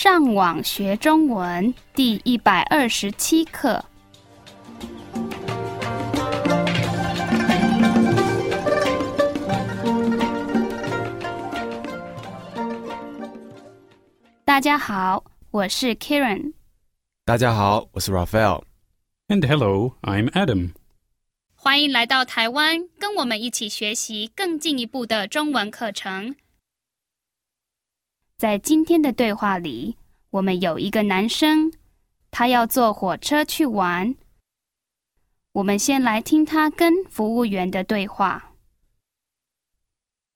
上网学中文第一百二十七课。大家好，我是 Karen。大家好，我是 Raphael。And hello, I'm Adam. 欢迎来到台湾，跟我们一起学习更进一步的中文课程。在今天的对话里，我们有一个男生，他要坐火车去玩。我们先来听他跟服务员的对话。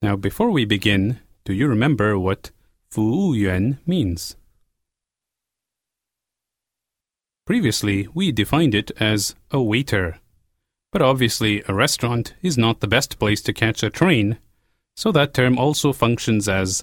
Now, before we begin, do you remember what 服务员 means? Previously, we defined it as a waiter. But obviously, a restaurant is not the best place to catch a train, so that term also functions as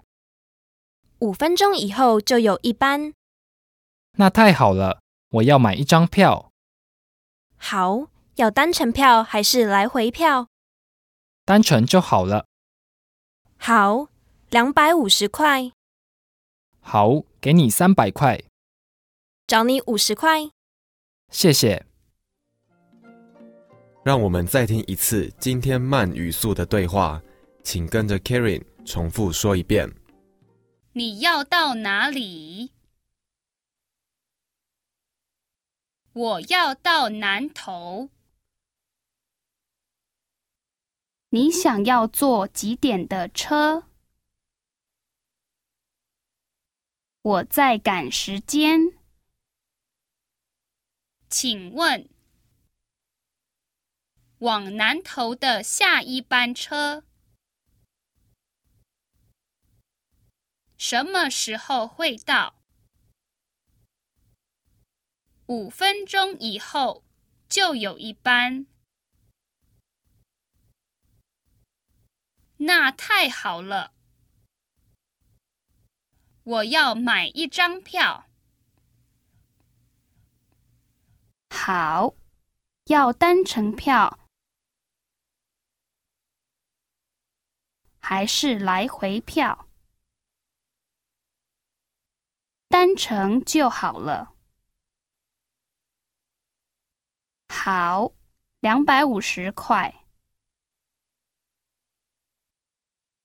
五分钟以后就有一班。那太好了，我要买一张票，好，要单程票还是来回票？单程就好了。好，两百五十块，好，给你三百块，找你五十块。谢谢。让我们再听一次今天慢语速的对话，请跟着 Karen 重复说一遍。你要到哪里？我要到南头。你想要坐几点的车？我在赶时间。请问，往南头的下一班车什么时候会到？五分钟以后就有一班。那太好了，我要买一张票。好，要单程票还是来回票？单程就好了。好，两百五十块。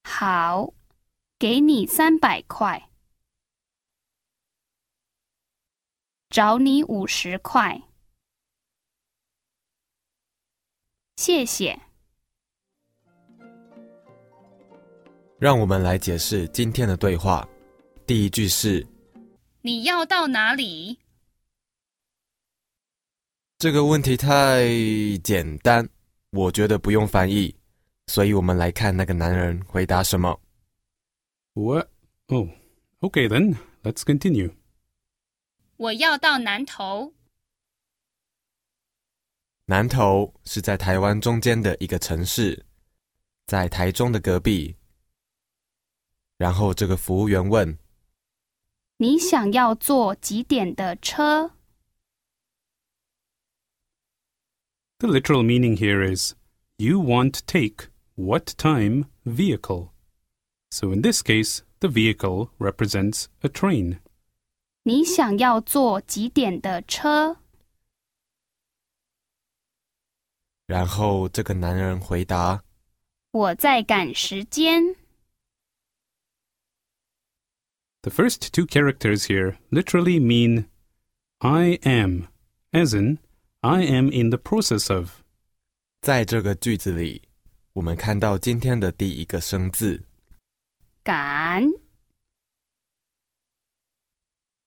好，给你三百块，找你五十块。谢谢。让我们来解释今天的对话。第一句是你要到哪里？这个问题太简单，我觉得不用翻译，所以我们来看那个男人回答什么。What? Oh, okay then. Let's continue. 我要到南头。南投是在台湾中间的一个城市，在台中的隔壁。然后这个服务员问你想要坐几点的车？ The literal meaning here is you want to take what time vehicle. So in this case, the vehicle represents a train. 你想要坐几点的车？然后这个男人回答我在赶时间。 The first two characters here literally mean I am, as in, I am in the process of. 在这个句子里，我们看到今天的第一个生字。赶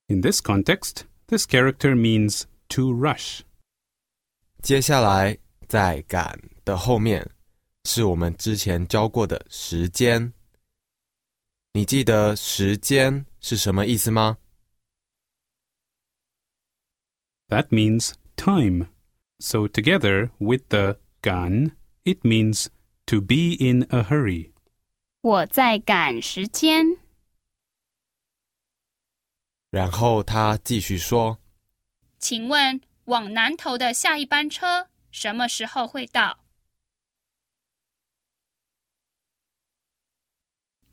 In this context, this character means to rush. 接下来在“赶”的后面是我们之前教过的时间。你记得时间 是什么意思吗？ That means time. So together with the gan, it means to be in a hurry. 我在赶时间。然后他继续说请问往南头的下一班车什么时候会到？：“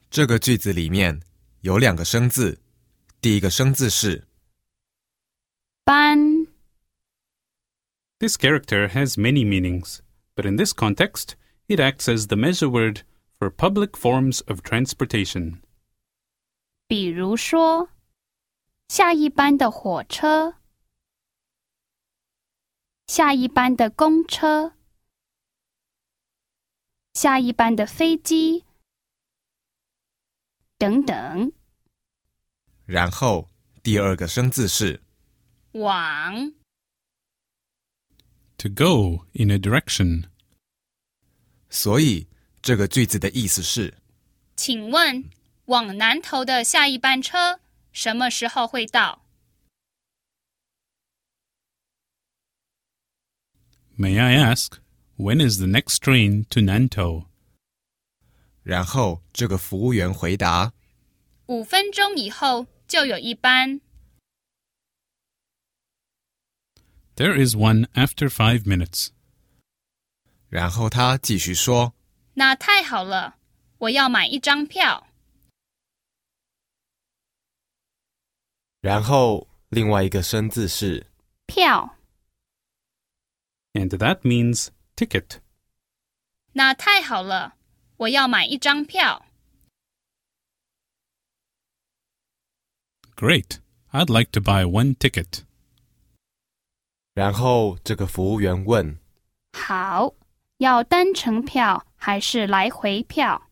这个句子里面 有两个生字，第一个生字是班 This character has many meanings, but in this context, it acts as the measure word for public forms of transportation. 比如说，下一班的火车、下一班的公车、下一班的飞机等等。然后第二个生字是往 To go in a direction. 所以这个句子的意思是请问往南头的下一班车什么时候会到？May I ask, when is the next train to Nantou? 然后这个服务员回答五分钟以后就有一班。There is one after five minutes. 然后他继续说那太好了，我要买一张票。然后另外一个生字是票，And that means ticket. 那太好了，我要买一张票。Great. I'd like to buy one ticket. 然后这个服务员问好，要单程票还是来回票？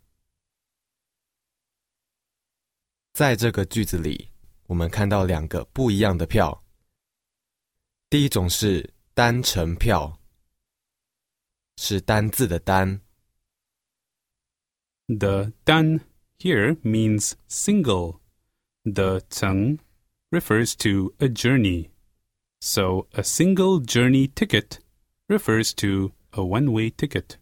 在这个句子里，我们看到两个不一样的票。第一种是单程票，是单字的单， The dan here means single. The teng refers to a journey. So a single journey ticket refers to a one-way ticket.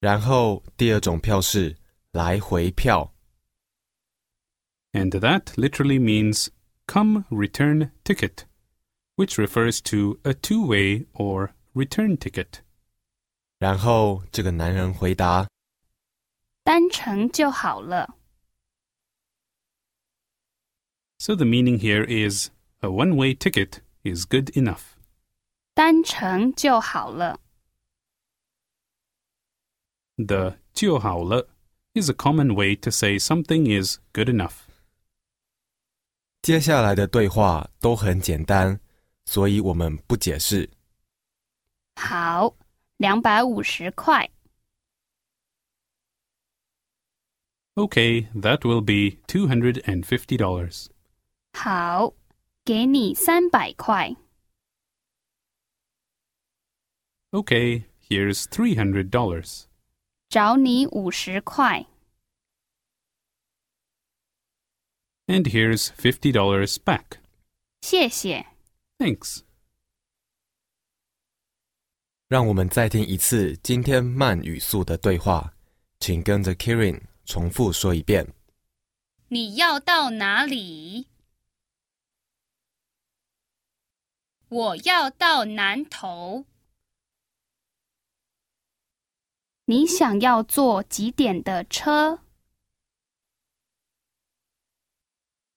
然后第二种票是来回票， And that literally means come return ticket, which refers to a two-way or return ticket. 然后这个男人回答单程就好了。 ” So the meaning here is a one-way ticket is good enough. 单程就好了。 The 就好了 is a common way to say something is good enough. 接下来的对话都很简单，所以我们不解释。好，两百五十块。 Okay, that will be $250. 好，给你三百块。 Okay, here's $300. 找你五十块。 And here's $50 back. 谢谢。 Thanks. 让我们再听一次今天慢语速的对话，请跟着 Kirin 重复说一遍。你要到哪里？ 我要到南头。你想要坐几点的车？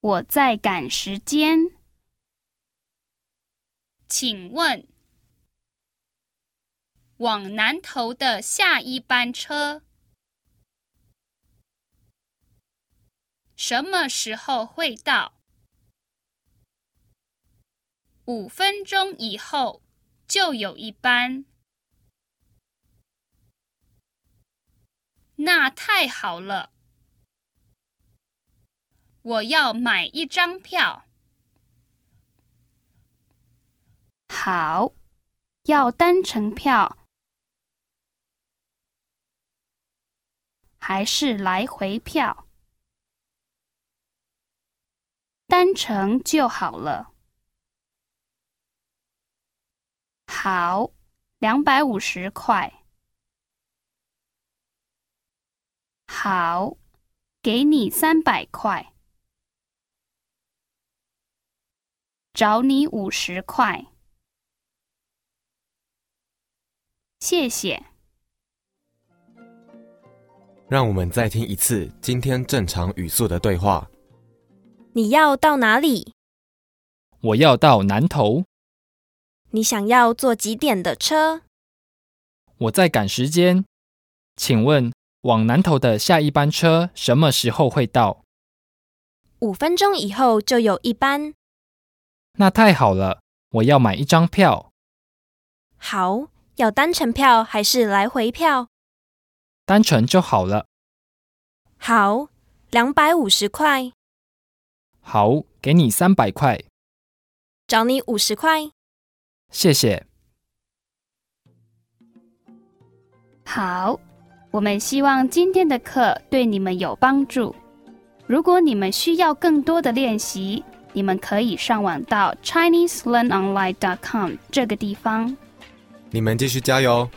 我在赶时间。请问，往南头的下一班车什么时候会到？五分钟以后就有一班。那太好了，我要买一张票。好，要单程票还是来回票？单程就好了。好，两百五十块。好，给你三百块。找你五十块。谢谢。让我们再听一次今天正常语速的对话。你要到哪里？我要到南头，你想要坐几点的车？我在赶时间，请问往南头的下一班车什么时候会到？五分钟以后就有一班。那太好了，我要买一张票。好，要单程票还是来回票？单程就好了。好，两百五十块。好，给你三百块，找你五十块。谢谢。好，我们希望今天的课对你们有帮助。如果你们需要更多的练习，你们可以上网到 ChineseLearnOnline.com 这个地方。你们继续加油哦！